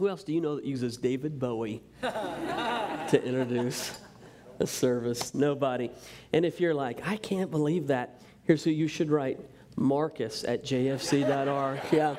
Who else do you know that uses David Bowie to introduce a service? Nobody. And if you're like, I can't believe that, here's who you should write Marcus at jfc.org. Yeah,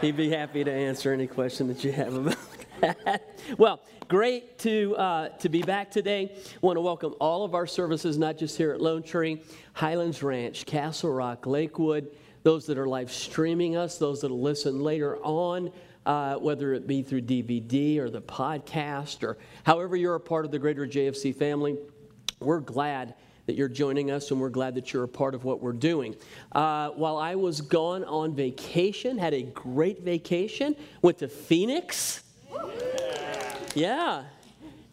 he'd be happy to answer any question that you have about that. well, great to, uh, to be back today. Want to welcome all of our services, not just here at Lone Tree, Highlands Ranch, Castle Rock, Lakewood, those that are live streaming us, those that will listen later on. Uh, whether it be through DVD or the podcast or however you're a part of the greater JFC family, we're glad that you're joining us, and we're glad that you're a part of what we're doing. Uh, while I was gone on vacation, had a great vacation, went to Phoenix. Yeah.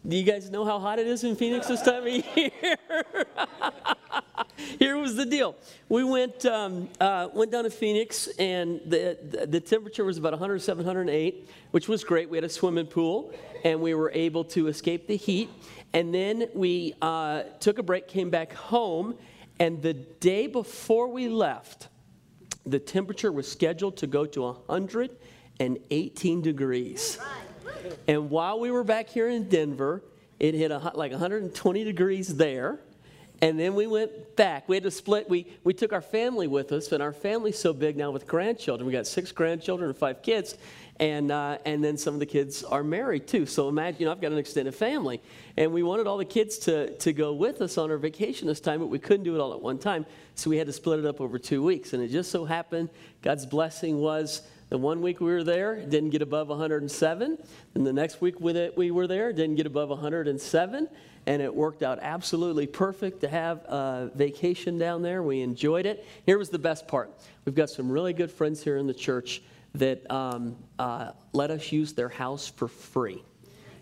Do you guys know how hot it is in Phoenix this time of year? Here was the deal. We went, um, uh, went down to Phoenix, and the, the temperature was about 107, 108, which was great. We had a swimming pool, and we were able to escape the heat. And then we uh, took a break, came back home, and the day before we left, the temperature was scheduled to go to 118 degrees. And while we were back here in Denver, it hit a, like 120 degrees there. And then we went back. We had to split. We, we took our family with us, and our family's so big now with grandchildren. We got six grandchildren and five kids and uh, and then some of the kids are married too. So imagine, you know, I've got an extended family, and we wanted all the kids to to go with us on our vacation this time, but we couldn't do it all at one time, so we had to split it up over two weeks. And it just so happened, God's blessing was. The one week we were there, didn't get above 107. And the next week with it, we were there, didn't get above 107 and it worked out absolutely perfect to have a vacation down there. We enjoyed it. Here was the best part we've got some really good friends here in the church that um, uh, let us use their house for free.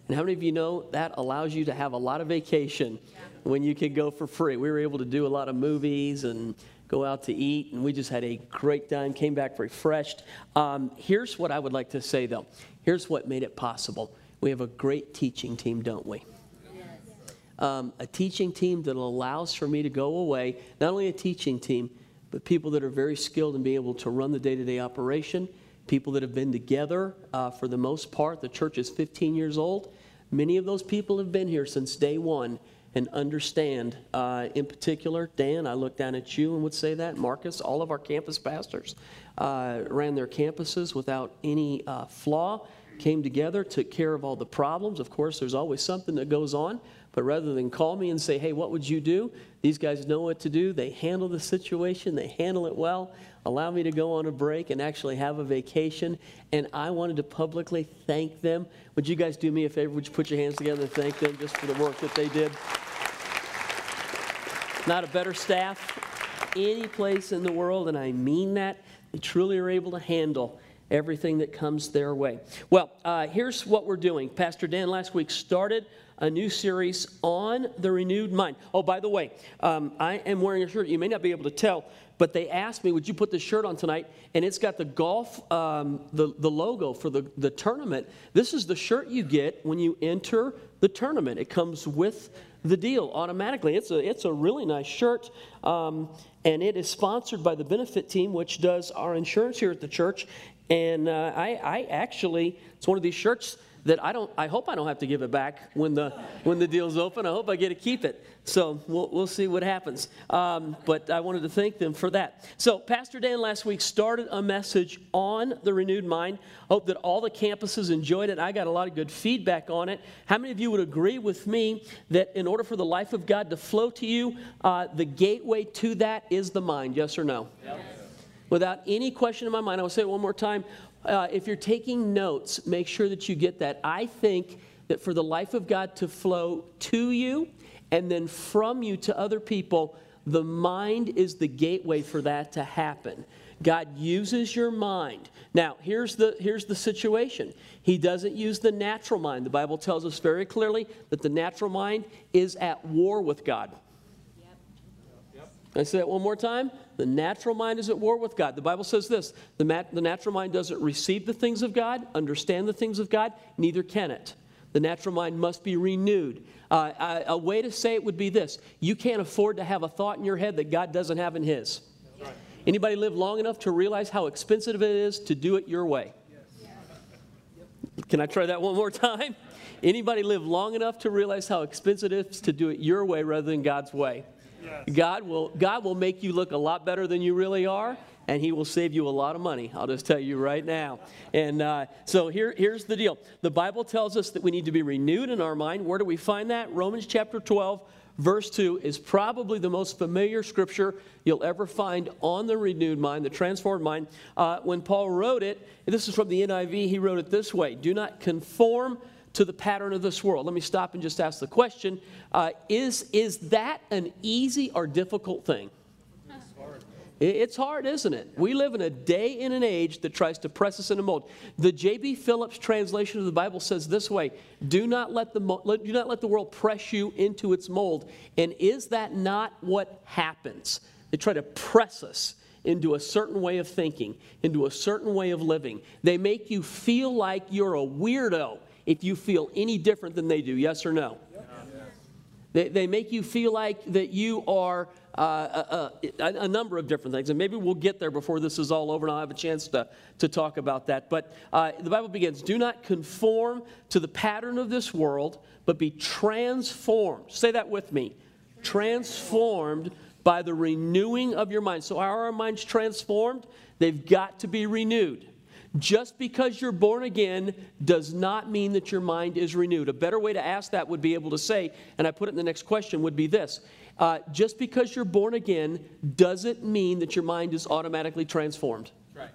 And how many of you know that allows you to have a lot of vacation when you can go for free? We were able to do a lot of movies and go out to eat, and we just had a great time, came back refreshed. Um, here's what I would like to say, though. Here's what made it possible. We have a great teaching team, don't we? Um, a teaching team that allows for me to go away, not only a teaching team, but people that are very skilled in being able to run the day to day operation people that have been together uh, for the most part. The church is 15 years old. Many of those people have been here since day one and understand. Uh, in particular, Dan, I look down at you and would say that. Marcus, all of our campus pastors uh, ran their campuses without any uh, flaw, came together, took care of all the problems. Of course, there's always something that goes on, but rather than call me and say, hey, what would you do? These guys know what to do. They handle the situation, they handle it well allow me to go on a break and actually have a vacation. And I wanted to publicly thank them. Would you guys do me a favor? Would you put your hands together and thank them just for the work that they did? Not a better staff any place in the world, and I mean that. They truly are able to handle everything that comes their way. Well, uh, here's what we're doing. Pastor Dan last week started a new series on the renewed mind. Oh, by the way, um, I am wearing a shirt. You may not be able to tell, but they asked me, would you put this shirt on tonight? And it's got the golf, um, the, the logo for the, the tournament. This is the shirt you get when you enter the tournament. It comes with the deal automatically. It's a, it's a really nice shirt. Um, and it is sponsored by the benefit team, which does our insurance here at the church. And uh, I, I actually, it's one of these shirts that I don't I hope I don't have to give it back when the when the deal's open. I hope I get to keep it. So we'll, we'll see what happens. Um, but I wanted to thank them for that. So Pastor Dan last week started a message on the renewed mind. Hope that all the campuses enjoyed it. I got a lot of good feedback on it. How many of you would agree with me that in order for the life of God to flow to you, uh, the gateway to that is the mind? Yes or no? Without any question in my mind, I will say it one more time. Uh, if you're taking notes, make sure that you get that. I think that for the life of God to flow to you and then from you to other people, the mind is the gateway for that to happen. God uses your mind. Now, here's the, here's the situation. He doesn't use the natural mind. The Bible tells us very clearly that the natural mind is at war with God. I say that one more time. The natural mind is at war with God. The Bible says this the, mat, the natural mind doesn't receive the things of God, understand the things of God, neither can it. The natural mind must be renewed. Uh, way to say it would be this you can't afford to have a thought in your head that God doesn't have in His. Anybody live long enough to realize how expensive it is to do it your way? Can I try that one more time? Anybody live long enough to realize how expensive it is to do it your way rather than God's way? God will God will make you look a lot better than you really are, and He will save you a lot of money. I'll just tell you right now. And uh, so here, here's the deal: the Bible tells us that we need to be renewed in our mind. Where do we find that? Romans chapter 12, verse 2 is probably the most familiar scripture you'll ever find on the renewed mind, the transformed mind. Uh, when Paul wrote it, this is from the NIV. He wrote it this way: "Do not conform." To the pattern of this world. Let me stop and just ask the question uh, is, is that an easy or difficult thing? It's hard, isn't it? We live in a day in an age that tries to press us in a mold. The J.B. Phillips translation of the Bible says this way do not let, the, do not let the world press you into its mold. And is that not what happens? They try to press us into a certain way of thinking, into a certain way of living. They make you feel like you're a weirdo if you feel any different than they do. Yes or no? They, they make you feel like that you are uh, uh, uh, a, a, number of different things. And maybe we'll get there before this is all over and I'll have a chance to, to talk about that. But uh, the Bible begins do not conform to the pattern of this world, but be transformed. Say that with me transformed by the renewing of your mind. So, are our minds transformed? They've got to be renewed. Just because you're born again does not mean that your mind is renewed. A better way to ask that would be able to say, and I put it in the next question, would be this uh, Just because you're born again doesn't mean that your mind is automatically transformed. Right.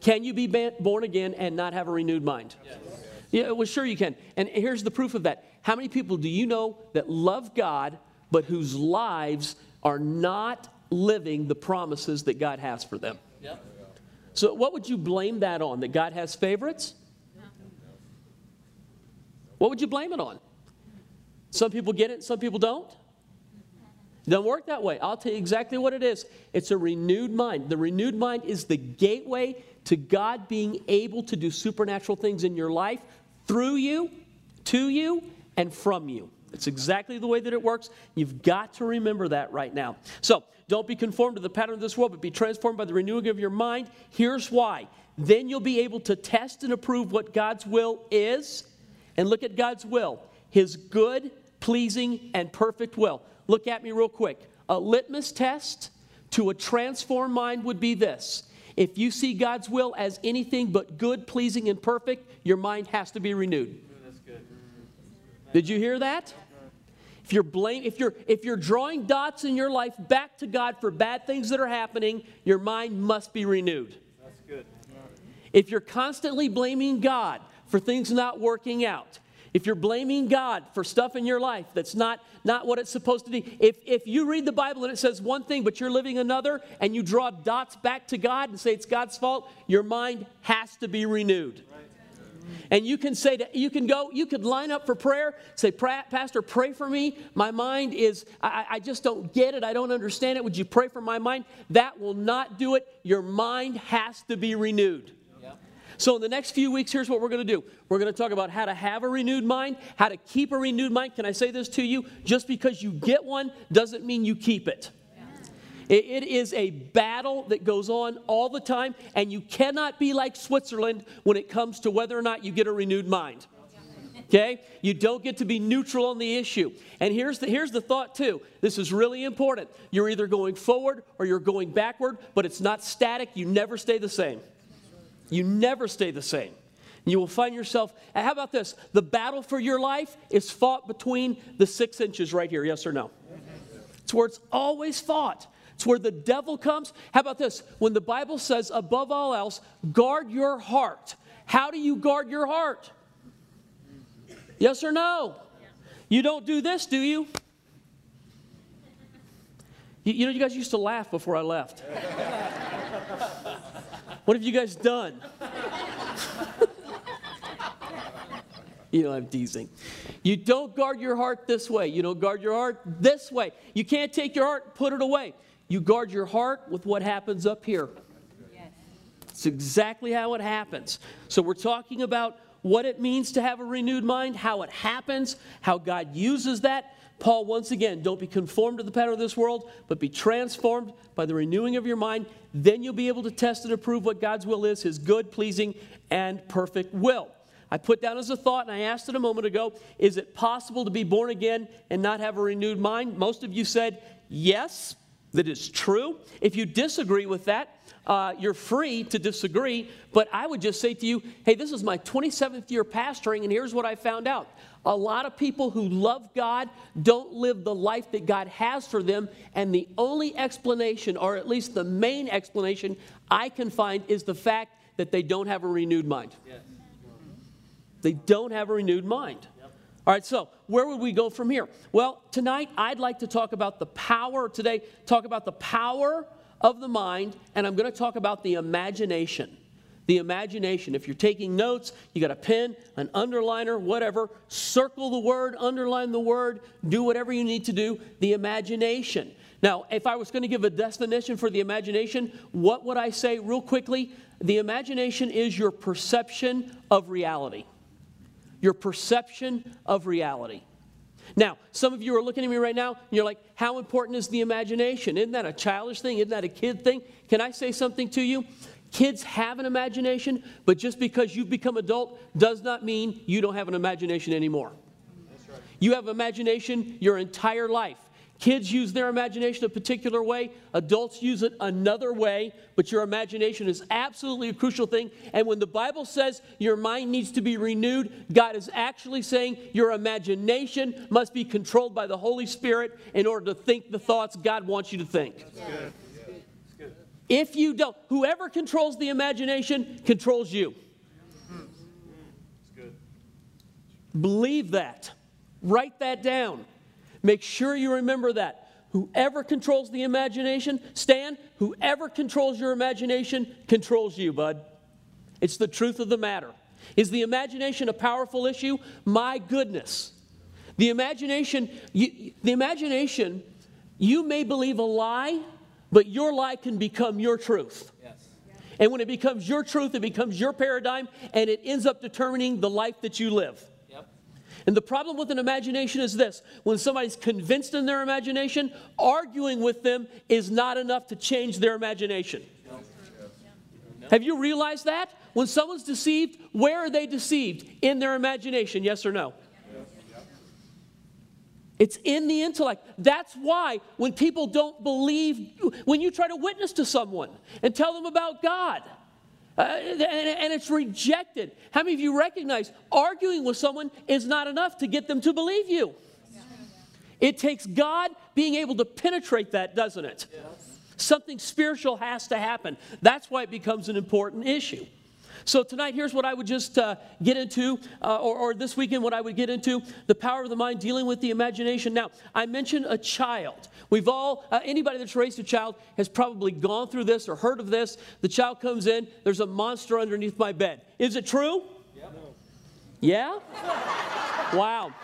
Can you be born again and not have a renewed mind? Yes. Yeah, well, sure you can. And here's the proof of that. How many people do you know that love God, but whose lives are not living the promises that God has for them? Yep. So, what would you blame that on? That God has favorites? What would you blame it on? Some people get it, some people don't. It doesn't work that way. I'll tell you exactly what it is. It's a renewed mind. The renewed mind is the gateway to God being able to do supernatural things in your life through you, to you, and from you. It's exactly the way that it works. You've got to remember that right now. So, don't be conformed to the pattern of this world, but be transformed by the renewing of your mind. Here's why. Then you'll be able to test and approve what God's will is. And look at God's will His good, pleasing, and perfect will. Look at me real quick. A litmus test to a transformed mind would be this. If you see God's will as anything but good, pleasing, and perfect, your mind has to be renewed. Did you hear that? If you're blame, if you're if you're drawing dots in your life back to God for bad things that are happening, your mind must be renewed. That's good. If you're constantly blaming God for things not working out, if you're blaming God for stuff in your life that's not, not what it's supposed to be, if, if you read the Bible and it says one thing but you're living another and you draw dots back to God and say it's God's fault, your mind has to be renewed. And you can say, to, you can go, you could line up for prayer, say, Pastor, pray for me. My mind is, I, I just don't get it. I don't understand it. Would you pray for my mind? That will not do it. Your mind has to be renewed. So, in the next few weeks, here's what we're going to do. We're going to talk about how to have a renewed mind, how to keep a renewed mind. Can I say this to you? Just because you get one doesn't mean you keep it. It is a battle that goes on all the time, and you cannot be like Switzerland when it comes to whether or not you get a renewed mind. Okay? You don't get to be neutral on the issue. And here's the, here's the thought, too. This is really important. You're either going forward or you're going backward, but it's not static. You never stay the same. You never stay the same. You will find yourself, uh, how about this? The battle for your life is fought between the six inches right here, yes or no? It's where it's always fought. It's where the devil comes. How about this? When the Bible says, above all else, guard your heart. How do you guard your heart? Yes or no? You don't do this, do you? You, you know, you guys used to laugh before I left. what have you guys done? you know, I'm teasing. You don't guard your heart this way. You don't guard your heart this way. You can't take your heart, put it away. You guard your heart with what happens up here. It's exactly how it happens. So, we're talking about what it means to have a renewed mind, how it happens, how God uses that. Paul, once again, don't be conformed to the pattern of this world, but be transformed by the renewing of your mind. Then you'll be able to test and approve what God's will is, his good, pleasing, and perfect will. I put down as a thought, and I asked it a moment ago is it possible to be born again and not have a renewed mind? Most of you said yes, that is true. If you disagree with that, uh, you're free to disagree, but I would just say to you, hey, this is my 27th year pastoring, and here's what I found out. A lot of people who love God don't live the life that God has for them, and the only explanation, or at least the main explanation I can find, is the fact that they don't have a renewed mind. Yes. They don't have a renewed mind. All right, so where would we go from here? Well, tonight I'd like to talk about the power, today, talk about the power of the mind, and I'm going to talk about the imagination. The imagination. If you're taking notes, you got a pen, an underliner, whatever, circle the word, underline the word, do whatever you need to do. The imagination. Now, if I was going to give a definition for the imagination, what would I say real quickly? The imagination is your perception of reality your perception of reality. Now, some of you are looking at me right now, and you're like, how important is the imagination? Isn't that a childish thing? Isn't that a kid thing? Can I say something to you? Kids have an imagination, but just because you've become adult does not mean you don't have an imagination anymore. Right. You have imagination your entire life. Kids use their imagination a particular way, adults use it another way, but your imagination is absolutely a crucial thing. And when the Bible says your mind needs to be renewed, God is actually saying your imagination must be controlled by the Holy Spirit in order to think the thoughts God wants you to think. If you don't, whoever controls the imagination controls you. Believe that. Write that down. Make sure you remember that. Whoever controls the imagination, Stan, whoever controls your imagination controls you, bud. It's the truth of the matter. Is the imagination a powerful issue? My goodness. The imagination, you, the imagination, you may believe a lie, but your lie can become your truth. Yes. And when it becomes your truth, it becomes your paradigm, and it ends up determining the life that you live. And the problem with an imagination is this when somebody's convinced in their imagination, arguing with them is not enough to change their imagination. Have you realized that? When someone's deceived, where are they deceived? In their imagination, yes or no? It's in the intellect. That's why when people don't believe, when you try to witness to someone and tell them about God, uh, and, and it's rejected. How many of you recognize arguing with someone is not enough to get them to believe you? It takes God being able to penetrate that, doesn't it? Something spiritual has to happen. That's why it becomes an important issue. So, tonight, here's what I would just uh, get into, uh, or, or, this weekend, what I would get into the power of the mind, dealing with the imagination. Now, I mentioned a child. We've all, uh, anybody that's raised a child has probably gone through this or heard of this. The child comes in, there's a monster underneath my bed. Is it true? Yep. Yeah? wow.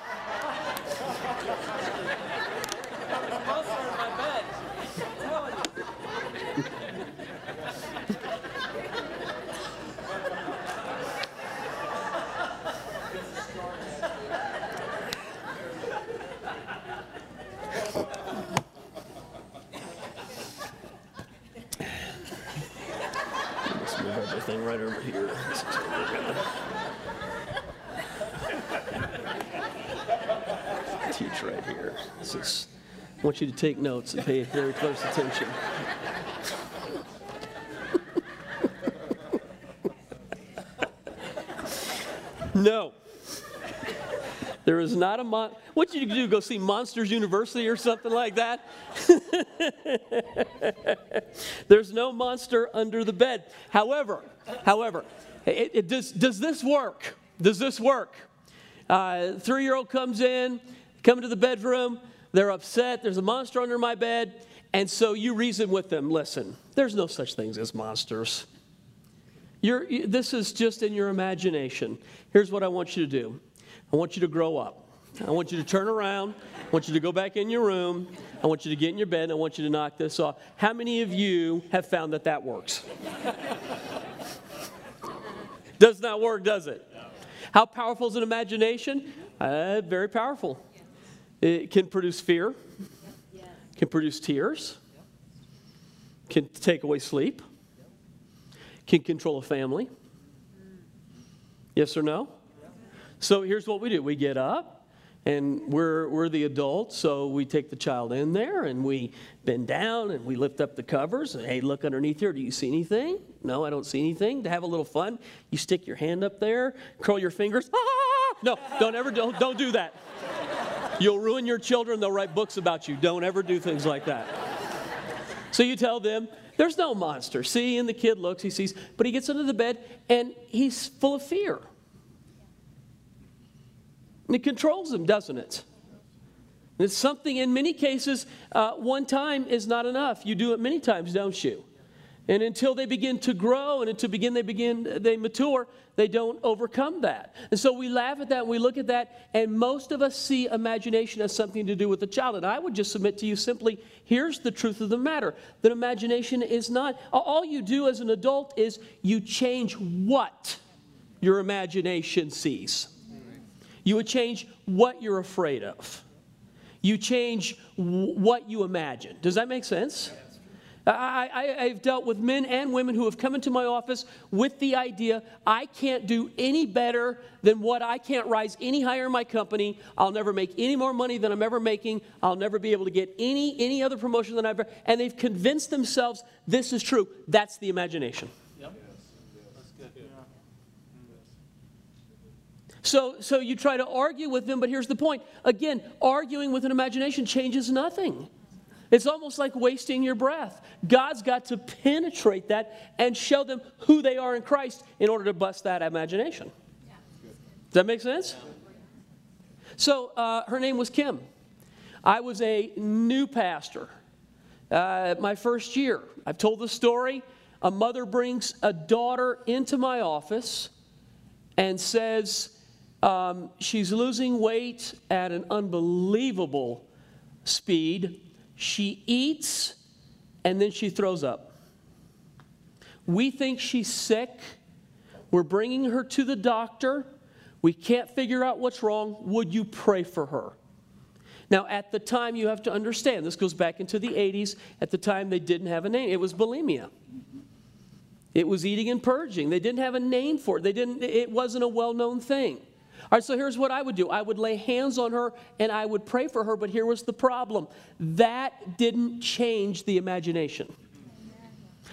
thing right over here. Teach right here. This is, I want you to take notes and pay very close attention. no. There is not a mon. What you do? Go see Monsters University or something like that? There's no monster under the bed. However, however, it, it does, does this work? Does this work? Uh, three-year-old comes in, come into the bedroom. They're upset. There's a monster under my bed, and so you reason with them. Listen, there's no such things as monsters. You're, this is just in your imagination. Here's what I want you to do. I want you to grow up. I want you to turn around. I want you to go back in your room. I want you to get in your bed. And I want you to knock this off. How many of you have found that that works? does not work, does it? How powerful is an imagination? Uh, very powerful. It can produce fear, can produce tears, can take away sleep, can control a family. Yes or no? So here's what we do we get up, and we're, we're the adults, so we take the child in there and we bend down and we lift up the covers. And hey, look underneath here. Do you see anything? No, I don't see anything. To have a little fun, you stick your hand up there, curl your fingers. Ah, ah, ah, ah! No, don't ever, don't, don't do that. You'll ruin your children. They'll write books about you. Don't ever do things like that. So you tell them, there's no monster. See, and the kid looks, he sees, but he gets under the bed and he's full of fear. And it controls them, doesn't it? It's something, in many cases, uh, one time is not enough. You do it many times, don't you? And until they begin to grow and until begin they begin they mature, they don't overcome that. And so we laugh at that and we look at that, and most of us see imagination as something to do with the child. And I would just submit to you simply, here's the truth of the matter. That imagination is not all you do as an adult is you change what your imagination sees. You would change what you're afraid of. You change w- what you imagine. Does that make sense? I, have dealt with men and women who have come into my office with the idea I can't do any better than what I can't rise any higher in my company. I'll never make any more money than I'm ever making. I'll never be able to get any, any other promotion than I've ever. And they've convinced themselves this is true. That's the imagination. So, so you try to argue with them, but here's the point. Again, arguing with an imagination changes nothing. It's almost like wasting your breath. God's got to penetrate that and show them who they are in Christ in order to bust that imagination. Does that make sense? So uh, her name was Kim. I was a new pastor uh, my first year. I've told the story. A mother brings a daughter into my office and says, um, she's losing weight at an unbelievable speed. She eats and then she throws up. We think she's sick. We're bringing her to the doctor. We can't figure out what's wrong. Would you pray for her? Now, at the time, you have to understand, this goes back into the 80s. At the time, they didn't have a name. It was bulimia. It was eating and purging. They didn't have a name for it. They didn't, it wasn't a well known thing. All right, so here's what I would do I would lay hands on her and I would pray for her, but here was the problem that didn't change the imagination.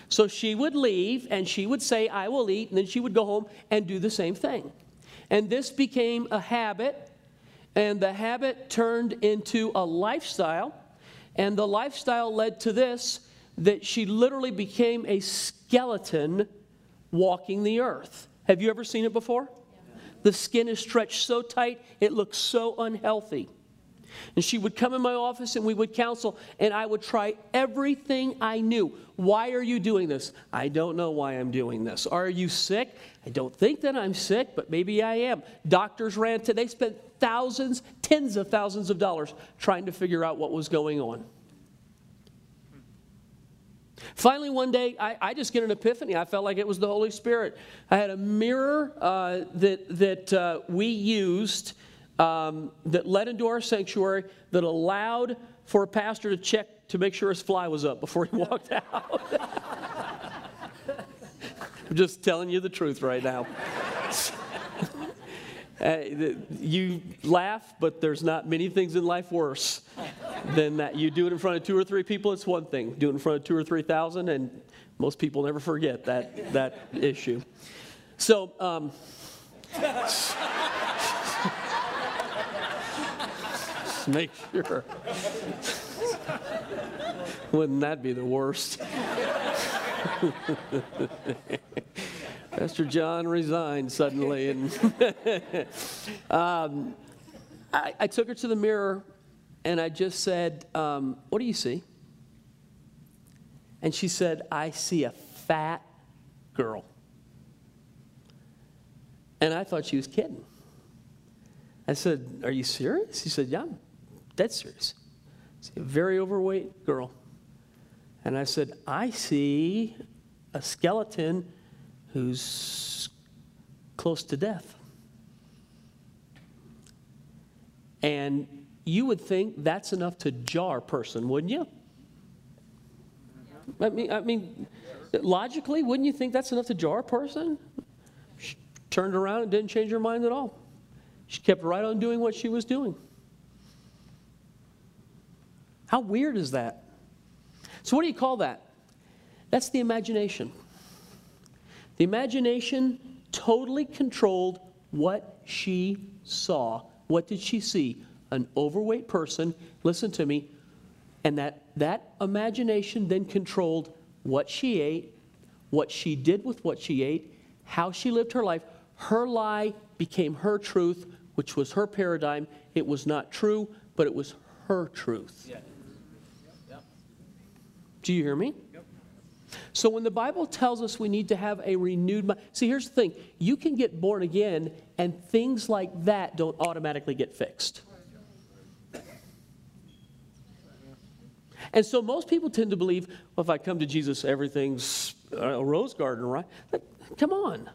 So she would leave and she would say, I will eat, and then she would go home and do the same thing. And this became a habit, and the habit turned into a lifestyle, and the lifestyle led to this that she literally became a skeleton walking the earth. Have you ever seen it before? The skin is stretched so tight, it looks so unhealthy. And she would come in my office and we would counsel, and I would try everything I knew. Why are you doing this? I don't know why I'm doing this. Are you sick? I don't think that I'm sick, but maybe I am. Doctors ran to, they spent thousands, tens of thousands of dollars trying to figure out what was going on. Finally, one day, I, I, just get an epiphany. I felt like it was the Holy Spirit. I had a mirror uh, that, that uh, we used um, that led into our sanctuary that allowed for a pastor to check to make sure his fly was up before he walked out. I'm just telling you the truth right now. Uh, you laugh, but there's not many things in life worse than that. You do it in front of two or three people, it's one thing. Do it in front of two or three thousand, and most people never forget that, that issue. So, um, make sure. Wouldn't that be the worst? Pastor John resigned suddenly. And um, I, I, took her to the mirror and I just said, um, What do you see? And she said, I see a fat girl. And I thought she was kidding. I said, Are you serious? She said, Yeah, I'm dead serious. a very overweight girl. And I said, I see a skeleton who's close to death. And you would think that's enough to jar a person, wouldn't you? I mean, I mean, logically, wouldn't you think that's enough to jar a person? She turned around and didn't change her mind at all. She kept right on doing what she was doing. How weird is that? So, what do you call that? That's the imagination. The imagination totally controlled what she saw. What did she see? An overweight person, listen to me, and that, that imagination then controlled what she ate, what she did with what she ate, how she lived her life. Her lie became her truth, which was her paradigm. It was not true, but it was her truth. Yeah. Do you hear me? So when the Bible tells us we need to have a renewed mind, see, here's the thing you can get born again, and things like that don't automatically get fixed. And so most people tend to believe, well, if I come to Jesus, everything's a rose garden, right? Come on.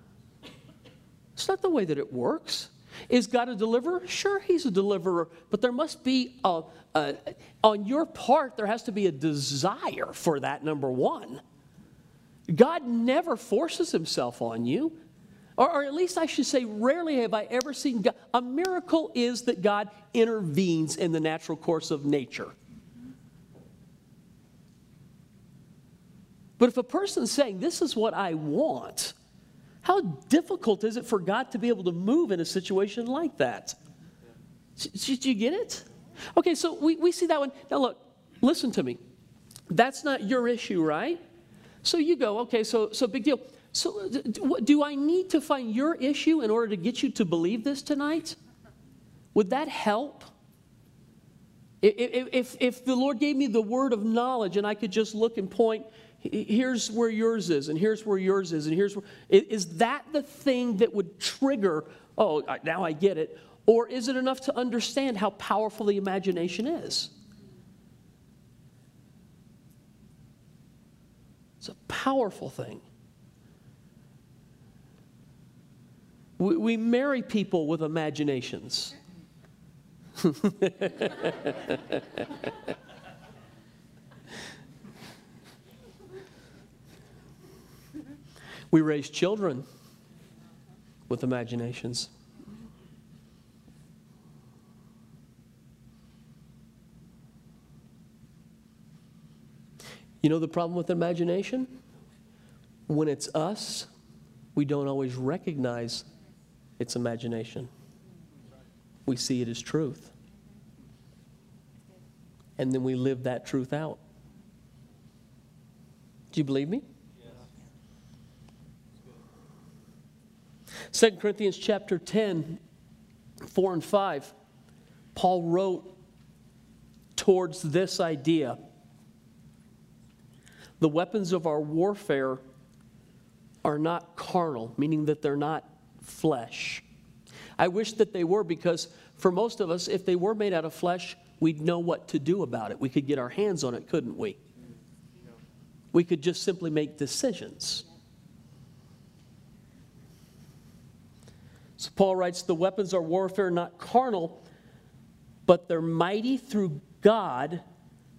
It's not the way that it works. Is God a deliverer? Sure, He's a deliverer, but there must be a, a, on your part, there has to be a desire for that, number one. God never forces Himself on you. Or, or, at least I should say, rarely have I ever seen God. A miracle is that God intervenes in the natural course of nature. But if a person's saying, This is what I want, how difficult is it for God to be able to move in a situation like that? Did you get it? Okay, so we, we see that one. Now, look, listen to me. That's not your issue, right? So you go, okay, so, so big deal. So do I need to find your issue in order to get you to believe this tonight? Would that help? If, if, if the Lord gave me the word of knowledge and I could just look and point, here's where yours is, and here's where yours is, and here's where. Is that the thing that would trigger, oh, now I get it? Or is it enough to understand how powerful the imagination is? It's a powerful thing. We, we marry people with imaginations. we raise children with imaginations. You know the problem with imagination? When it's us, we don't always recognize its imagination. We see it as truth. And then we live that truth out. Do you believe me? Second Corinthians chapter 10, 4 and 5, Paul wrote towards this idea the weapons of our warfare are not carnal, meaning that they're not flesh. I wish that they were because for most of us, if they were made out of flesh, we'd know what to do about it. We could get our hands on it, couldn't we? We could just simply make decisions. So Paul writes the weapons are warfare not carnal, but they're mighty through God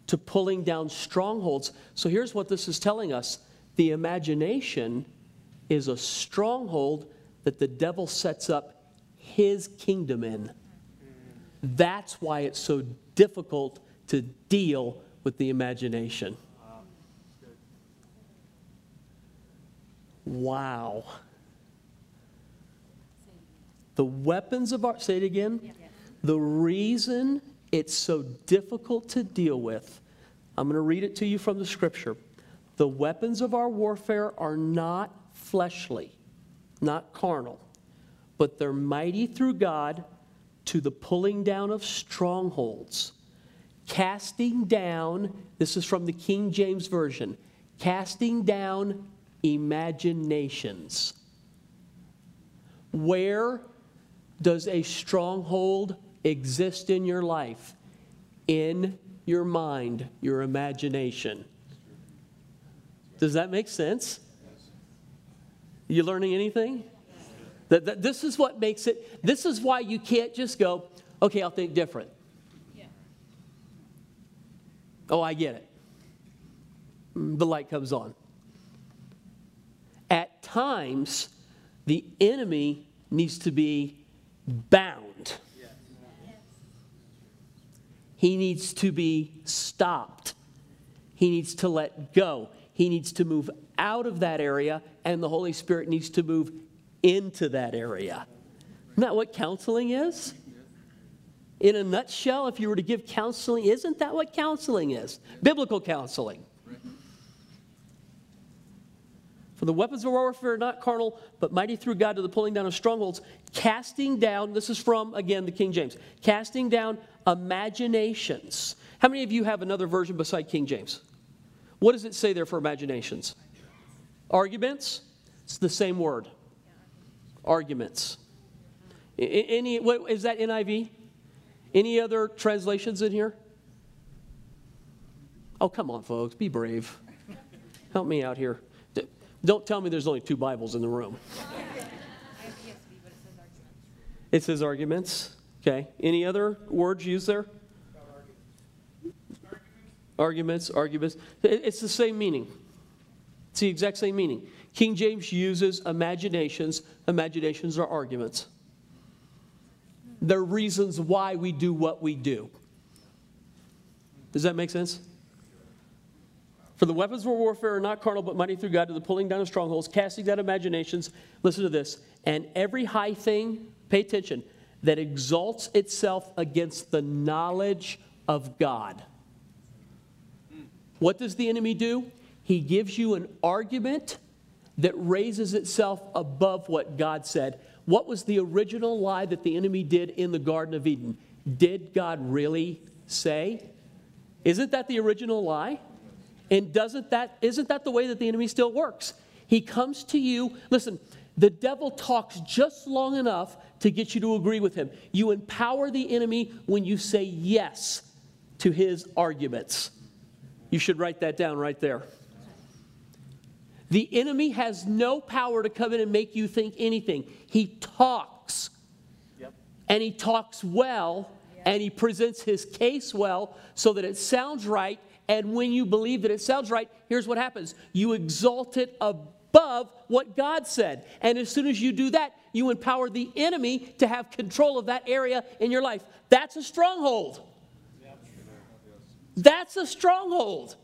to pulling down strongholds. So here's what this is telling us the imagination is a stronghold that the devil sets up his kingdom in. That's why it's so difficult to deal with the imagination. Wow. The weapons of our, say it again. The reason it's so difficult to deal with. I'm going to read it to you from the scripture. The weapons of our warfare are not fleshly, not carnal, but they're mighty through God to the pulling down of strongholds, casting down, this is from the King James Version, casting down imaginations. Where does a stronghold exist in your life, in your mind, your imagination. Does that make sense? You learning anything? That, that, this is what makes it, this is why you can't just go, okay, I'll think different. Yeah. Oh, I get it. The light comes on. At times, the enemy needs to be bound. He needs to be stopped. He needs to let go. He needs to move out of that area, and the Holy Spirit needs to move into that area. Isn't that what counseling is? In a nutshell, if you were to give counseling, isn't that what counseling is? Biblical counseling. For the weapons of warfare are not carnal, but mighty through God to the pulling down of strongholds, casting down, this is from, again, the King James, casting down imaginations. How many of you have another version beside King James? What does it say there for imaginations? Arguments? It's the same word. Arguments. Any, what, is that NIV? Any other translations in here? Oh, come on, folks, be brave. Help me out here. Don't tell me there's only two Bibles in the room. It says arguments. Okay. Any other words used there? Arguments, arguments. It's the same meaning. It's the exact same meaning. King James uses imaginations. Imaginations are arguments. They're reasons why we do what we do. Does that make sense? For the weapons of warfare are not carnal, but mighty through God to the pulling down of strongholds, casting down imaginations. Listen to this. And every high thing, pay attention, that exalts itself against the knowledge of God. What does the enemy do? He gives you an argument that raises itself above what God said. What was the original lie that the enemy did in the Garden of Eden? Did God really say? Isn't that the original lie? And doesn't that isn't that the way that the enemy still works? He comes to you. Listen, the devil talks just long enough to get you to agree with him. You empower the enemy when you say yes to his arguments. You should write that down right there. The enemy has no power to come in and make you think anything. He talks. Yep. And he talks well, yep. and he presents his case well so that it sounds right. And when you believe that it sounds right, here's what happens you exalt it above what God said. And as soon as you do that, you empower the enemy to have control of that area in your life. That's a stronghold. That's a stronghold.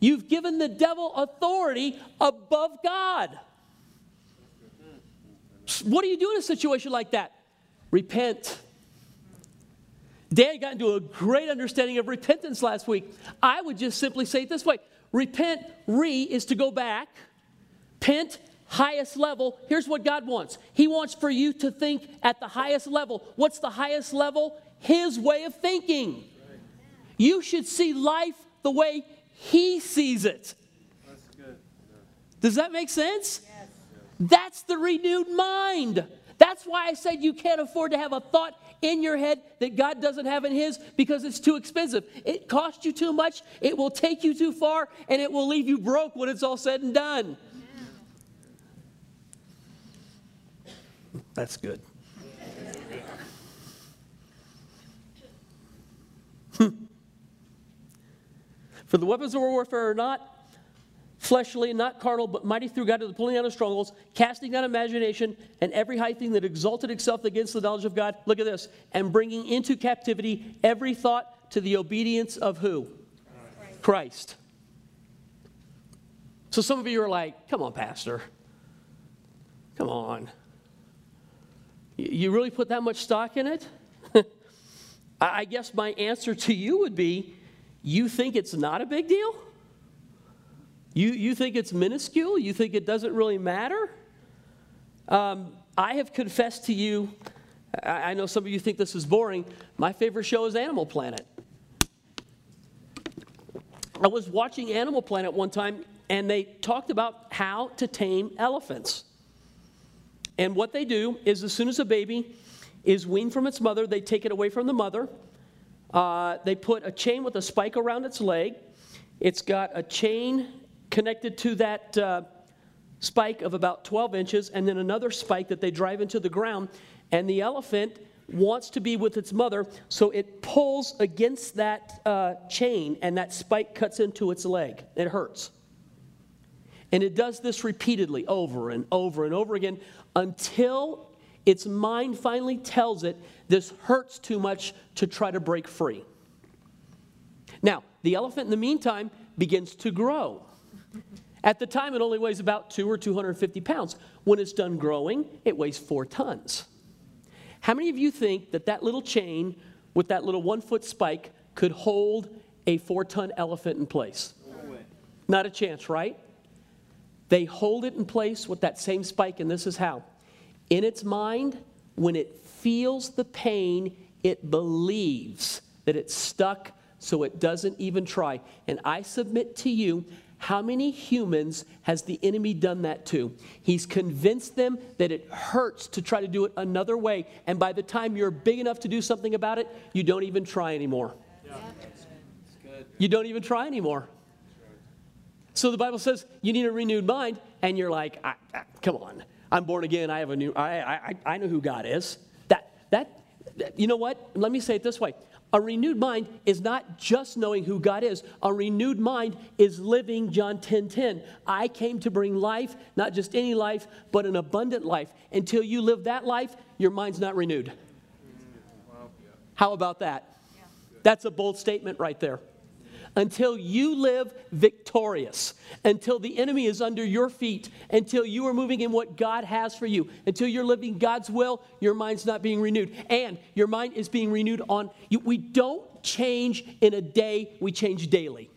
You've given the devil authority above God. What do you do in a situation like that? Repent. Dan got into a great understanding of repentance last week. I would just simply say it this way repent, re is to go back. Pent, highest level. Here's what God wants He wants for you to think at the highest level. What's the highest level? His way of thinking. You should see life the way he sees it. Does that make sense? That's the renewed mind. That's why I said you can't afford to have a thought in your head that God doesn't have in His because it's too expensive. It costs you too much, it will take you too far, and it will leave you broke when it's all said and done. That's good. Hmm. For the weapons of our warfare are not fleshly, not carnal, but mighty through God to the pulling down of strongholds, casting down imagination and every high thing that exalted itself against the knowledge of God. Look at this. And bringing into captivity every thought to the obedience of who? Christ. So some of you are like, come on, Pastor. Come on. You really put that much stock in it? I guess my answer to you would be you think it's not a big deal? You, you think it's minuscule? You think it doesn't really matter? Um, I have confessed to you, I, I know some of you think this is boring. My favorite show is Animal Planet. I was watching Animal Planet one time, and they talked about how to tame elephants. And what they do is, as soon as a baby is weaned from its mother, they take it away from the mother uh, they put a chain with a spike around its leg. It's got a chain connected to that uh, spike of about 12 inches, and then another spike that they drive into the ground. And the elephant wants to be with its mother, so it pulls against that uh, chain, and that spike cuts into its leg. It hurts. And it does this repeatedly over and over and over again until its mind finally tells it this hurts too much to try to break free. Now, the elephant in the meantime begins to grow. At the time, it only weighs about two or 250 pounds. When it's done growing, it weighs four tons. How many of you think that that little chain with that little one foot spike could hold a four ton elephant in place? No Not a chance, right? They hold it in place with that same spike, and this is how. In its mind, when it feels the pain, it believes that it's stuck, so it doesn't even try. And I submit to you, how many humans has the enemy done that to? He's convinced them that it hurts to try to do it another way, and by the time you're big enough to do something about it, you don't even try anymore. You don't even try anymore. So the Bible says you need a renewed mind, and you're like, I, I, come on, I'm born again. I have a new. I, I I know who God is. That that you know what? Let me say it this way: a renewed mind is not just knowing who God is. A renewed mind is living John 10 10. I came to bring life, not just any life, but an abundant life. Until you live that life, your mind's not renewed. How about that? That's a bold statement right there until you live victorious, until the enemy is under your feet, until you are moving in what God has for you, until you're living God's will, your mind's not being renewed. And your mind is being renewed on you. We don't change in a day, we change daily.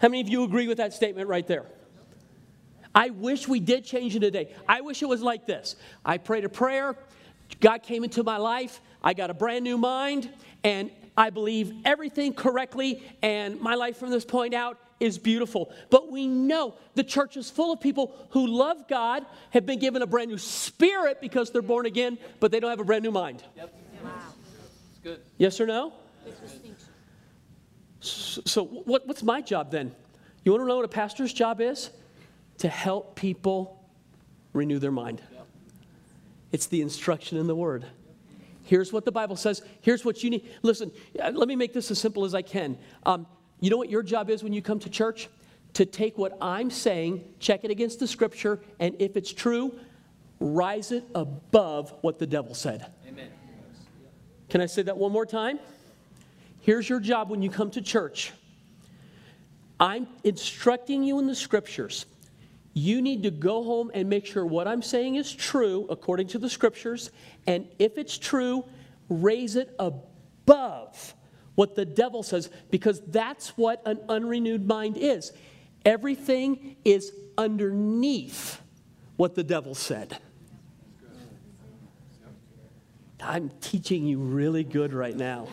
How many of you agree with that statement right there? I wish we did change in a day. I wish it was like this. I prayed a prayer, God came into my life, I got a brand new mind, and I believe everything correctly, and my life from this point out is beautiful. But we know the church is full of people who love God, have been given a brand new spirit because they're born again, but they don't have a brand new mind. Yep. Wow. It's good. Yes or no? So, so what, what's my job then? You want to know what a pastor's job is? To help people renew their mind. Yep. It's the instruction in the Word. Here's what the Bible says. Here's what you need. Listen, uh, let me make this as simple as I can. Um, you know what your job is when you come to church? To take what I'm saying, check it against the scripture, and if it's true, rise it above what the devil said. Amen. Can I say that one more time? Here's your job when you come to church. I'm instructing you in the scriptures. You need to go home and make sure what I'm saying is true according to the scriptures. And if it's true, raise it above what the devil says, because that's what an unrenewed mind is. Everything is underneath what the devil said. I'm teaching you really good right now.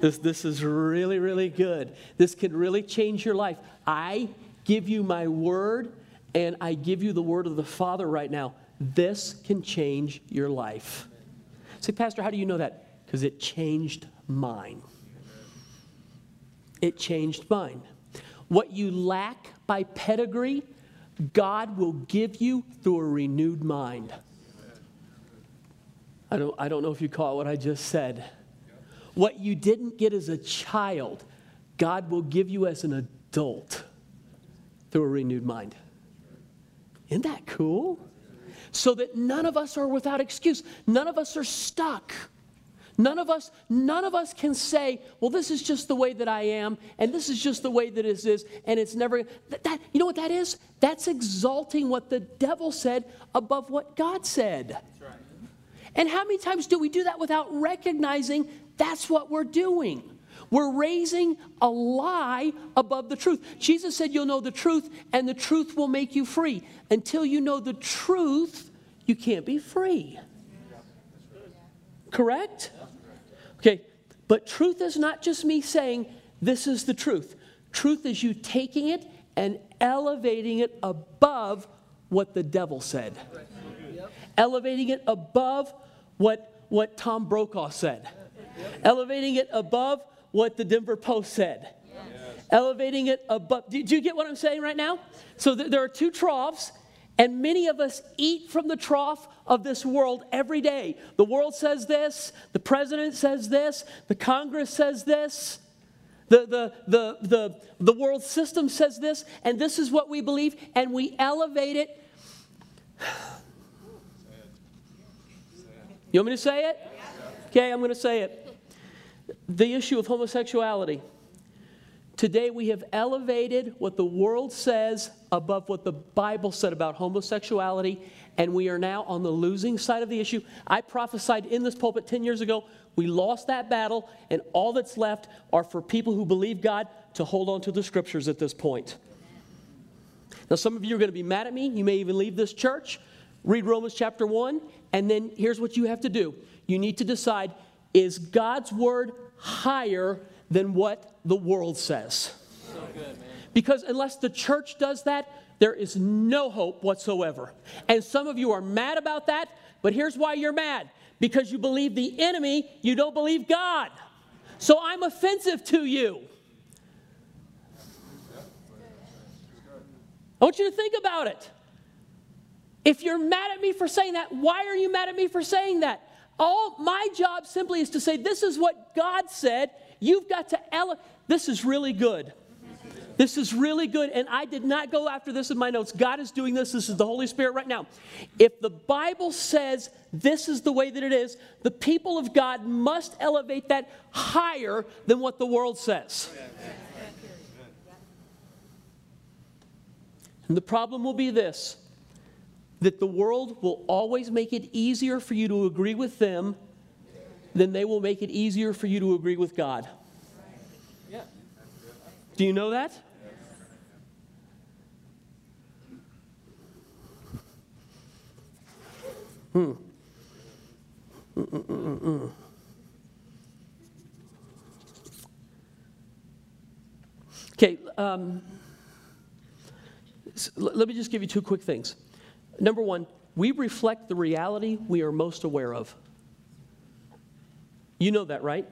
This, this is really, really good. This can really change your life. I give you my word and I give you the word of the Father right now. This can change your life. Say, Pastor, how do you know that? Because it changed mine. It changed mine. What you lack by pedigree, God will give you through a renewed mind. I don't, I don't know if you caught what I just said. What you didn't get as a child, God will give you as an adult through a renewed mind. Isn't that cool? So that none of us are without excuse. None of us are stuck. None of us, none of us can say, well, this is just the way that I am, and this is just the way that it is, and it's never that, that you know what that is? That's exalting what the devil said above what God said. Right. And how many times do we do that without recognizing that's what we're doing? We're raising a lie above the truth. Jesus said, You'll know the truth, and the truth will make you free. Until you know the truth, you can't be free. Correct? Okay, but truth is not just me saying, This is the truth. Truth is you taking it and elevating it above what the devil said, elevating it above what, what Tom Brokaw said, elevating it above what the Denver Post said. Yes. Elevating it above. Do, you get what I'm saying right now? So th- there are two troughs, and many of us eat from the trough of this world every day. The world says this, the president says this, the Congress says this. The, the, the, the, the world system says this, and this is what we believe, and we elevate it. You want me to say it? Okay, I'm going to say it. The issue of homosexuality. Today we have elevated what the world says above what the Bible said about homosexuality, and we are now on the losing side of the issue. I prophesied in this pulpit 10 years ago. We lost that battle, and all that's left are for people who believe God to hold on to the scriptures at this point. Now, some of you are going to be mad at me. You may even leave this church. Read Romans chapter 1, and then here's what you have to do you need to decide is God's word higher than what the world says. So good, because unless the church does that, there is no hope whatsoever. And some of you are mad about that, but here's why you're mad because you believe the enemy, you don't believe God. So I'm offensive to you. I want you to think about it. If you're mad at me for saying that, why are you mad at me for saying that? All my job simply is to say, This is what God said. You've got to ele- This is really good. This is really good. And I did not go after this in my notes. God is doing this. This is the Holy Spirit right now. If the Bible says this is the way that it is, the people of God must elevate that higher than what the world says. And the problem will be this that the world will always make it easier for you to agree with them than they will make it easier for you to agree with God. Do you know that? Hmm. Mm, mm, mm, okay, um, so let me just give you two quick things. Number one, we reflect the reality we are most aware of. You know that, right?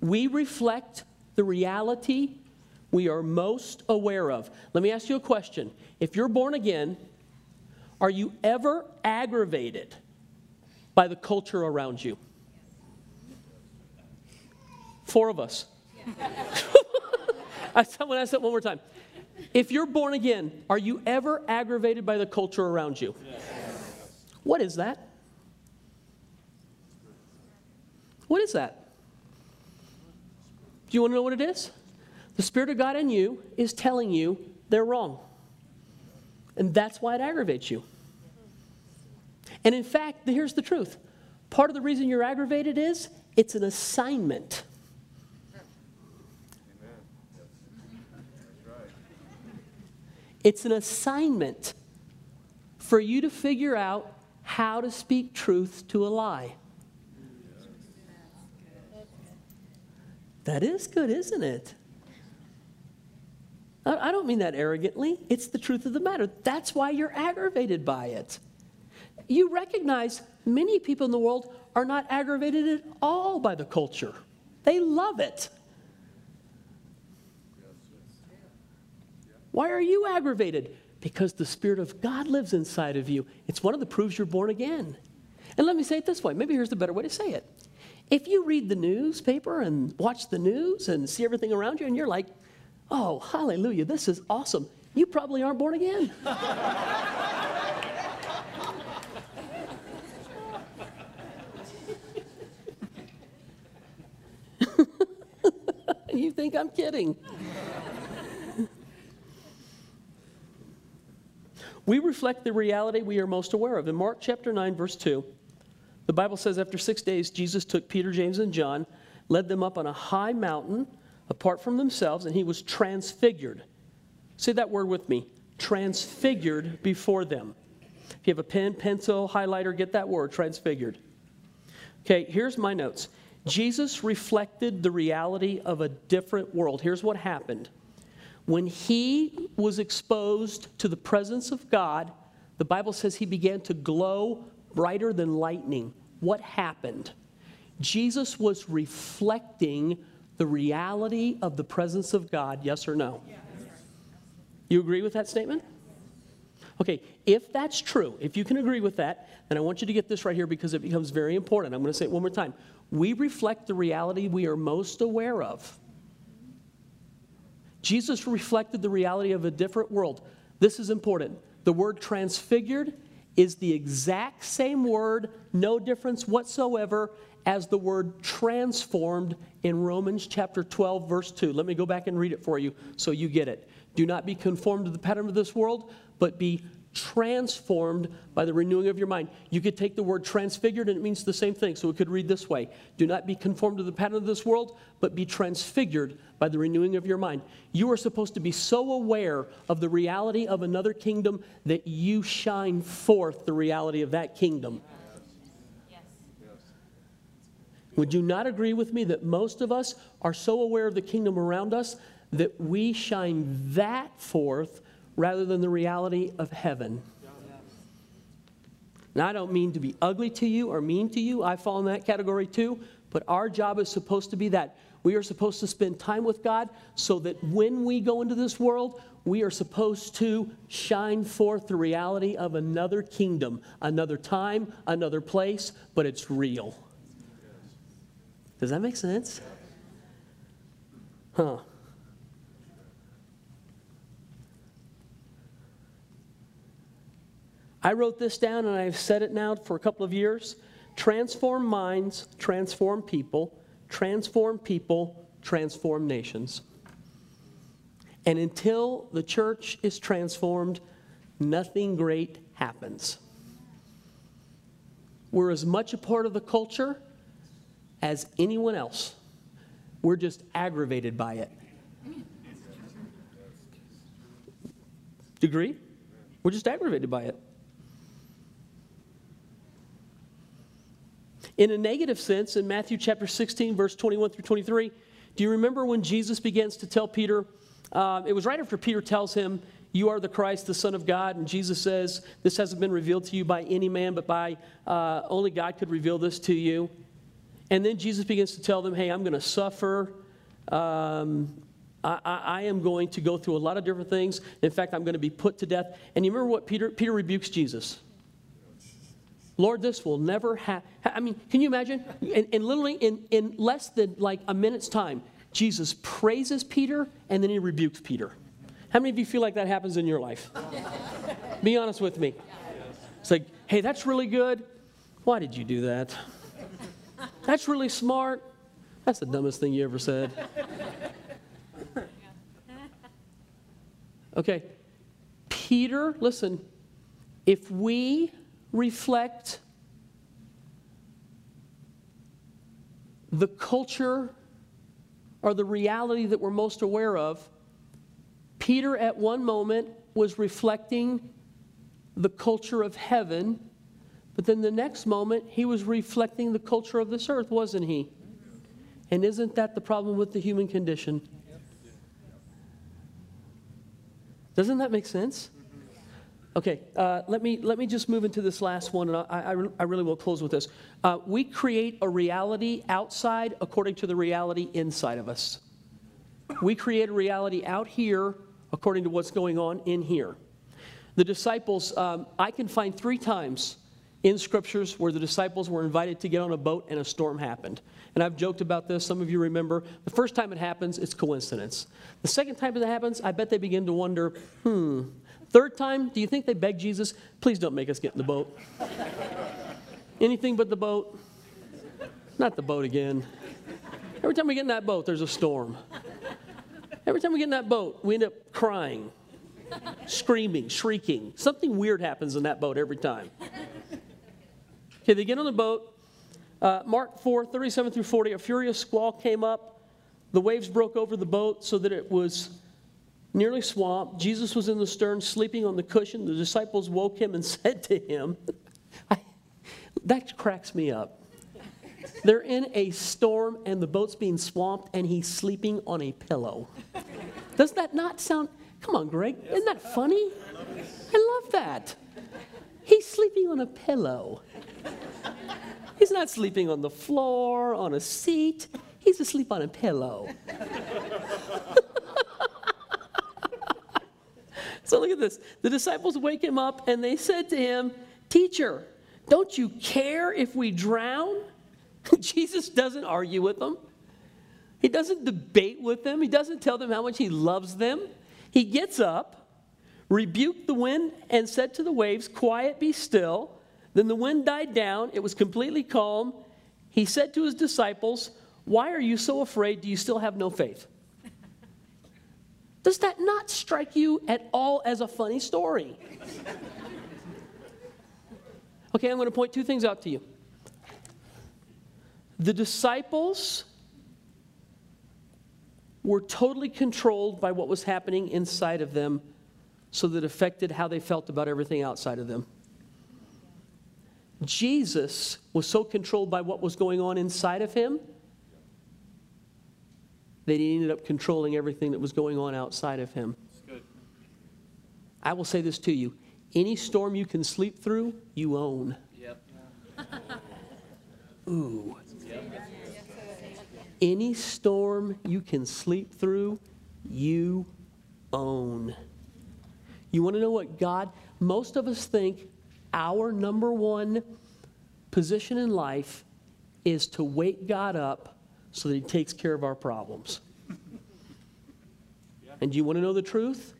We reflect the reality we are most aware of. Let me ask you a question. If you're born again, are you ever aggravated by the culture around you? Four of us. I to ask that one more time. If you're born again, are you ever aggravated by the culture around you? Yes. What is that? What is that? Do you want to know what it is? The Spirit of God in you is telling you they're wrong. And that's why it aggravates you. And in fact, here's the truth part of the reason you're aggravated is it's an assignment. It's an assignment for you to figure out how to speak truth to a lie. That is good, isn't it? I don't mean that arrogantly. It's the truth of the matter. That's why you're aggravated by it. You recognize many people in the world are not aggravated at all by the culture, they love it. Why are you aggravated? Because the Spirit of God lives inside of you. It's one of the proofs you're born again. And let me say it this way maybe here's the better way to say it. If you read the newspaper and watch the news and see everything around you and you're like, oh, hallelujah, this is awesome, you probably aren't born again. you think I'm kidding. We reflect the reality we are most aware of. In Mark chapter 9, verse 2, the Bible says, After six days, Jesus took Peter, James, and John, led them up on a high mountain apart from themselves, and he was transfigured. Say that word with me transfigured before them. If you have a pen, pencil, highlighter, get that word, transfigured. Okay, here's my notes. Jesus reflected the reality of a different world. Here's what happened when he was exposed to the presence of God, the Bible says he began to glow brighter than lightning. What happened? Jesus was reflecting the reality of the presence of God, yes or no? You agree with that statement? Okay, if that's true, if you can agree with that, then I want you to get this right here because it becomes very important. I'm going to say it one more time. We reflect the reality we are most aware of. Jesus reflected the reality of a different world. This is important. The word transfigured is the exact same word, no difference whatsoever, as the word transformed in Romans chapter 12, verse 2. Let me go back and read it for you so you get it. Do not be conformed to the pattern of this world, but be transformed by the renewing of your mind. You could take the word transfigured and it means the same thing. So it could read this way Do not be conformed to the pattern of this world, but be transfigured by the renewing of your mind. You are supposed to be so aware of the reality of another kingdom that you shine forth the reality of that kingdom. Would you not agree with me that most of us are so aware of the kingdom around us that we shine that forth rather than the reality of heaven. Now, I don't mean to be ugly to you or mean to you. I fall in that category too. But our job is supposed to be that. We are supposed to spend time with God so that when we go into this world, we are supposed to shine forth the reality of another kingdom, another time, another place, but it's real. Does that make sense? Huh. I wrote this down and I've said it now for a couple of years. Transform minds, transform people, transform people, transform nations. And until the church is transformed, nothing great happens. We're as much a part of the culture as anyone else. We're just aggravated by it. Degree? We're just aggravated by it. In a negative sense, in Matthew chapter 16, verse 21 through 23, do you remember when Jesus begins to tell Peter? Uh, it was right after Peter tells him, You are the Christ, the Son of God. And Jesus says, This hasn't been revealed to you by any man, but by uh, only God could reveal this to you. And then Jesus begins to tell them, Hey, I'm going to suffer. Um, I, I, I, am going to go through a lot of different things. In fact, I'm going to be put to death. And you remember what Peter, Peter rebukes Jesus? Lord, this will never happen. I mean, can you imagine? And, and literally, in, in less than like a minute's time, Jesus praises Peter and then he rebukes Peter. How many of you feel like that happens in your life? Be honest with me. It's like, hey, that's really good. Why did you do that? That's really smart. That's the dumbest thing you ever said. Okay, Peter, listen, if we reflect the culture or the reality that we're most aware of. Peter, at one moment, was reflecting the culture of heaven, but then the next moment, he was reflecting the culture of this earth, wasn't he? And isn't that the problem with the human condition? Doesn't that make sense? Okay, uh, let, me, let me just move into this last one, and I, I, I really will close with this. Uh, we create a reality outside according to the reality inside of us. We create a reality out here according to what's going on in here. The disciples, um, I can find three times in scriptures where the disciples were invited to get on a boat and a storm happened. And I've joked about this, some of you remember. The first time it happens, it's coincidence. The second time it happens, I bet they begin to wonder, hmm, Third time, do you think they begged Jesus, please don't make us get in the boat? Anything but the boat? Not the boat again. Every time we get in that boat, there's a storm. Every time we get in that boat, we end up crying, screaming, shrieking. Something weird happens in that boat every time. Okay, they get on the boat. Uh, Mark 4, 37 through 40, a furious squall came up. The waves broke over the boat so that it was nearly swamped. Jesus was in the stern, sleeping on the cushion. The disciples woke him and said to him, I, That cracks me up. They're in a storm and the boat's being swamped and he's sleeping on a pillow. Does that not sound? Come on, Greg. Isn't that funny? I love that. He's sleeping on a pillow. He's not sleeping on the floor, on a seat. He's asleep on a pillow. So look at this. The disciples wake him up and they said to him, Teacher, don't you care if we drown? Jesus doesn't argue with them. He doesn't debate with them. He doesn't tell them how much he loves them. He gets up, rebuked the wind and said to the waves, Quiet, be still. Then the wind died down. It was completely calm. He said to his disciples, Why are you so afraid? Do you still have no faith? Does that not strike you at all as a funny story? Okay, I'm going to point two things out to you. The disciples were totally controlled by what was happening inside of them, so that affected how they felt about everything outside of them. Jesus was so controlled by what was going on inside of him that he ended up controlling everything that was going on outside of him. I will say this to you any storm you can sleep through, you own. Yep. Ooh. Yep. Any storm you can sleep through, you own. You want to know what God, most of us think our number one position in life is to wake God up so that He takes care of our problems. And do you want to know the truth?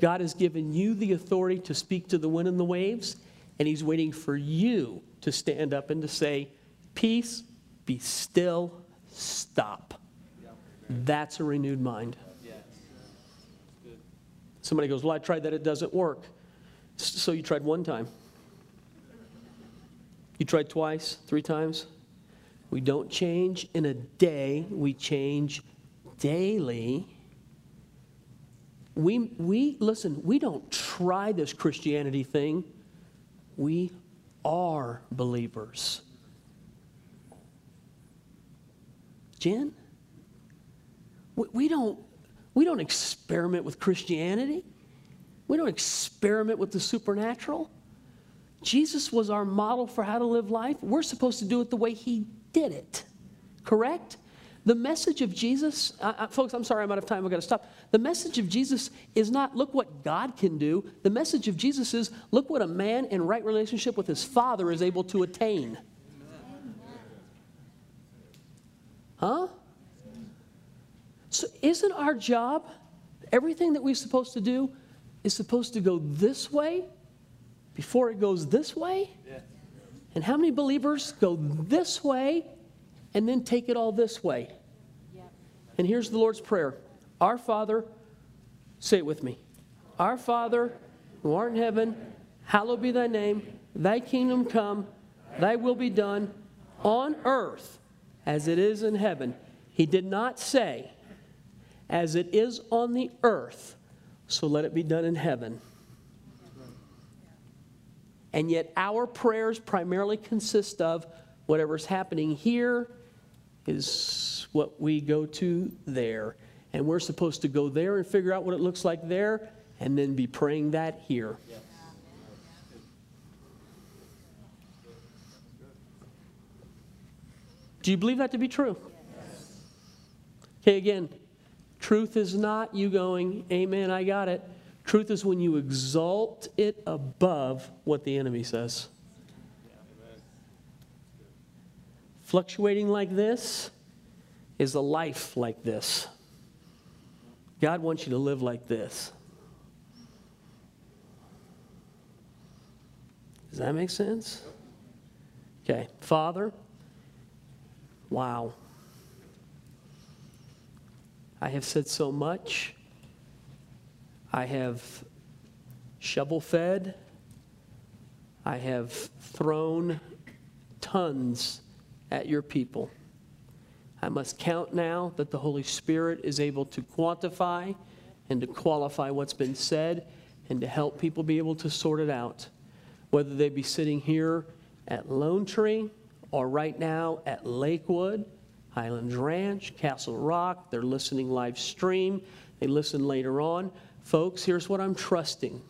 God has given you the authority to speak to the wind and the waves, and He's waiting for you to stand up and to say, Peace, be still, stop. That's a renewed mind. Somebody goes, Well, I tried that, it doesn't work. So you tried one time. You tried twice, three times. We don't change in a day, we change daily. We, we listen, we don't try this Christianity thing. We are believers. Jen? We, we don't we don't experiment with Christianity. We don't experiment with the supernatural. Jesus was our model for how to live life. We're supposed to do it the way he did it. Correct? The message of Jesus, uh, uh, folks, I'm sorry, I'm out of time. I've got to stop. The message of Jesus is not look what God can do. The message of Jesus is look what a man in right relationship with his Father is able to attain. Huh? So, isn't our job, everything that we're supposed to do, is supposed to go this way before it goes this way? Yeah. And how many believers go this way and then take it all this way? Yeah. And here's the Lord's Prayer Our Father, say it with me. Our Father, who art in heaven, hallowed be thy name, thy kingdom come, thy will be done on earth as it is in heaven. He did not say, as it is on the earth, so let it be done in heaven. And yet, our prayers primarily consist of whatever's happening here is what we go to there. And we're supposed to go there and figure out what it looks like there and then be praying that here. Do you believe that to be true? Okay, again, Truth is not you going, Amen, I got it. Truth is when you exalt it above what the enemy says. Fluctuating like this is a life like this. God wants you to live like this. Does that make sense? Okay, Father, wow. I have said so much. I have shovel fed. I have thrown tons at your people. I must count now that the Holy Spirit is able to quantify and to qualify what's been said and to help people be able to sort it out. Whether they be sitting here at Lone Tree or right now at Lakewood Highlands Ranch, Castle Rock. They're listening live stream. They listen later on. Folks, here's what I'm trusting.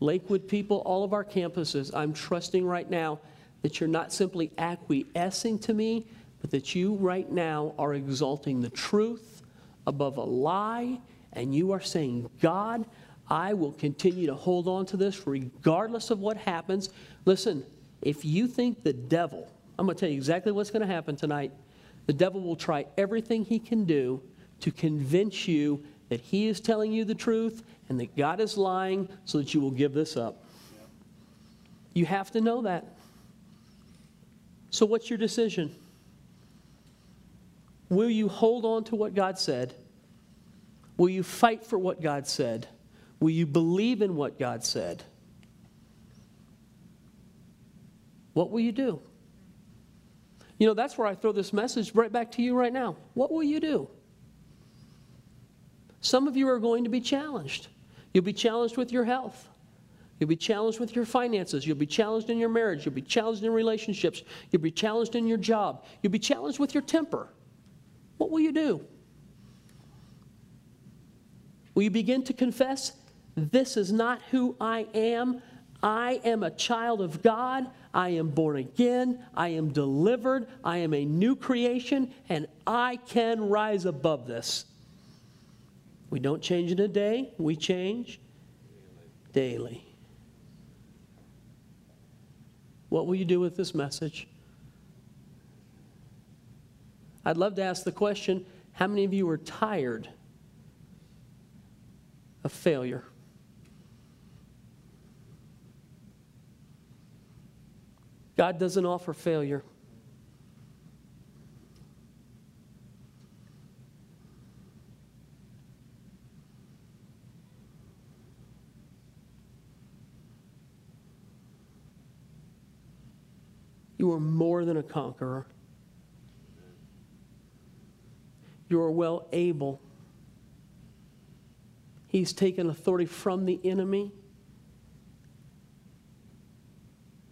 Lakewood people, all of our campuses, I'm trusting right now that you're not simply acquiescing to me, but that you right now are exalting the truth above a lie, and you are saying, God, I will continue to hold on to this regardless of what happens. Listen, if you think the devil, I'm going to tell you exactly what's going to happen tonight. The devil will try everything he can do to convince you that He is telling you the truth and that God is lying so that you will give this up. You have to know that. So, what's your decision? Will you hold on to what God said? Will you fight for what God said? Will you believe in what God said? What will you do? You know, that's where I throw this message right back to you right now. What will you do? Some of you are going to be challenged. You'll be challenged with your health. You'll be challenged with your finances. You'll be challenged in your marriage. You'll be challenged in relationships. You'll be challenged in your job. You'll be challenged with your temper. What will you do? Will you begin to confess, This is not who I am? I am a child of God. I am born again. I am delivered. I am a new creation, and I can rise above this. We don't change in a day, we change daily. What will you do with this message? I'd love to ask the question how many of you are tired of failure? God doesn't offer failure. You are more than a conqueror. You are well able. He's taken authority from the enemy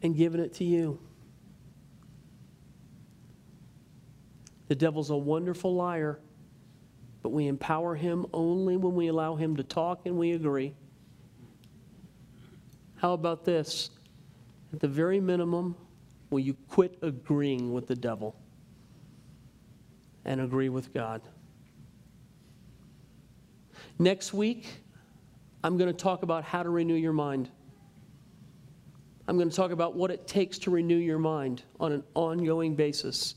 and given it to you. The devil's a wonderful liar, but we empower him only when we allow him to talk and we agree. How about this? At the very minimum, Will you quit agreeing with the devil and agree with God? Next week, I'm going to talk about how to renew your mind. I'm going to talk about what it takes to renew your mind on an ongoing basis.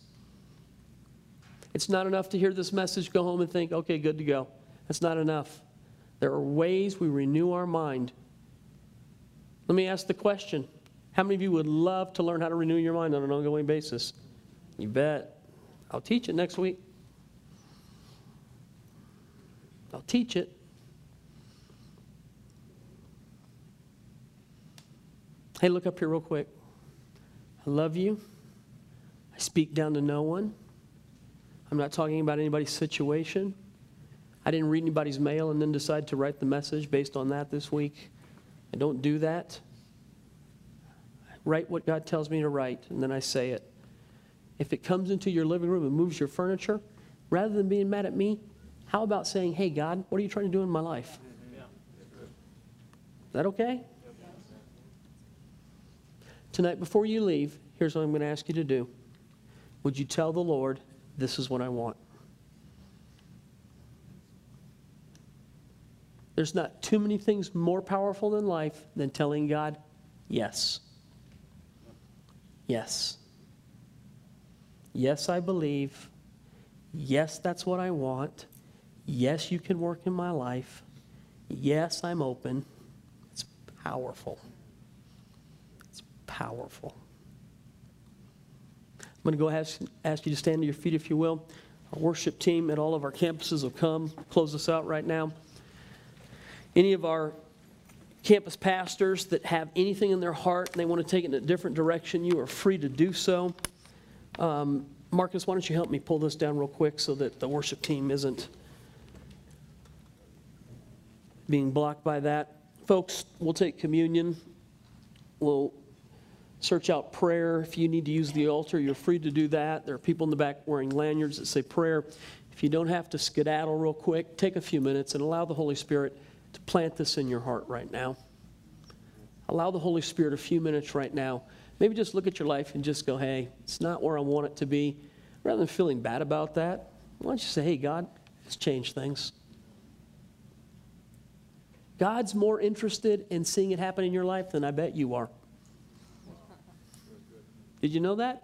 It's not enough to hear this message, go home and think, okay, good to go. That's not enough. There are ways we renew our mind. Let me ask the question how many of you would love to learn how to renew your mind on an ongoing basis? You bet. I'll teach it next week. I'll teach it. Hey, look up here real quick. I love you. I speak down to no one. I'm not talking about anybody's situation. I didn't read anybody's mail and then decide to write the message based on that this week. I don't do that write what God tells me to write, and then I say it. If it comes into your living room and moves your furniture, rather than being mad at me, how about saying, Hey, God, what are you trying to do in my life? Is that okay? Tonight, before you leave, here's what I'm going to ask you to do. Would you tell the Lord, This is what I want? There's not too many things more powerful than life than telling God, Yes. Yes. Yes, I believe. Yes, that's what I want. Yes, you can work in my life. Yes, I'm open. It's powerful. It's powerful. I'm going to go ask, ask you to stand to your feet, if you will. Our worship team at all of our campuses will come, close us out right now. Any of our campus pastors that have anything in their heart and they want to take it in a different direction, you are free to do so. Um, Marcus, why don't you help me pull this down real quick so that the worship team isn't being blocked by that. Folks, we'll take communion. We'll search out prayer. If you need to use the altar, you're free to do that. There are people in the back wearing lanyards that say prayer. If you don't have to skedaddle real quick, take a few minutes and allow the Holy Spirit to plant this in your heart right now. Allow the Holy Spirit a few minutes right now. Maybe just look at your life and just go, hey, it's not where I want it to be. Rather than feeling bad about that, why don't you say, hey, God, let's change things. God's more interested in seeing it happen in your life than I bet you are. Did you know that?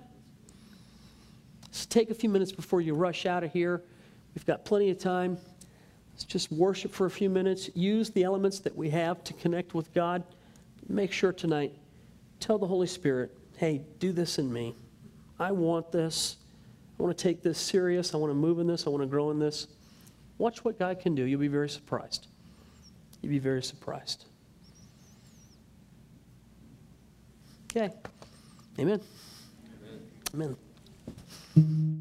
Just take a few minutes before you rush out of here. We've got plenty of time. Let's just worship for a few minutes. Use the elements that we have to connect with God. Make sure tonight, tell the Holy Spirit, hey, do this in me. I want this. I want to take this serious. I want to move in this. I want to grow in this. Watch what God can do. You'll be very surprised. You'll be very surprised. Okay. Amen. Amen. Amen.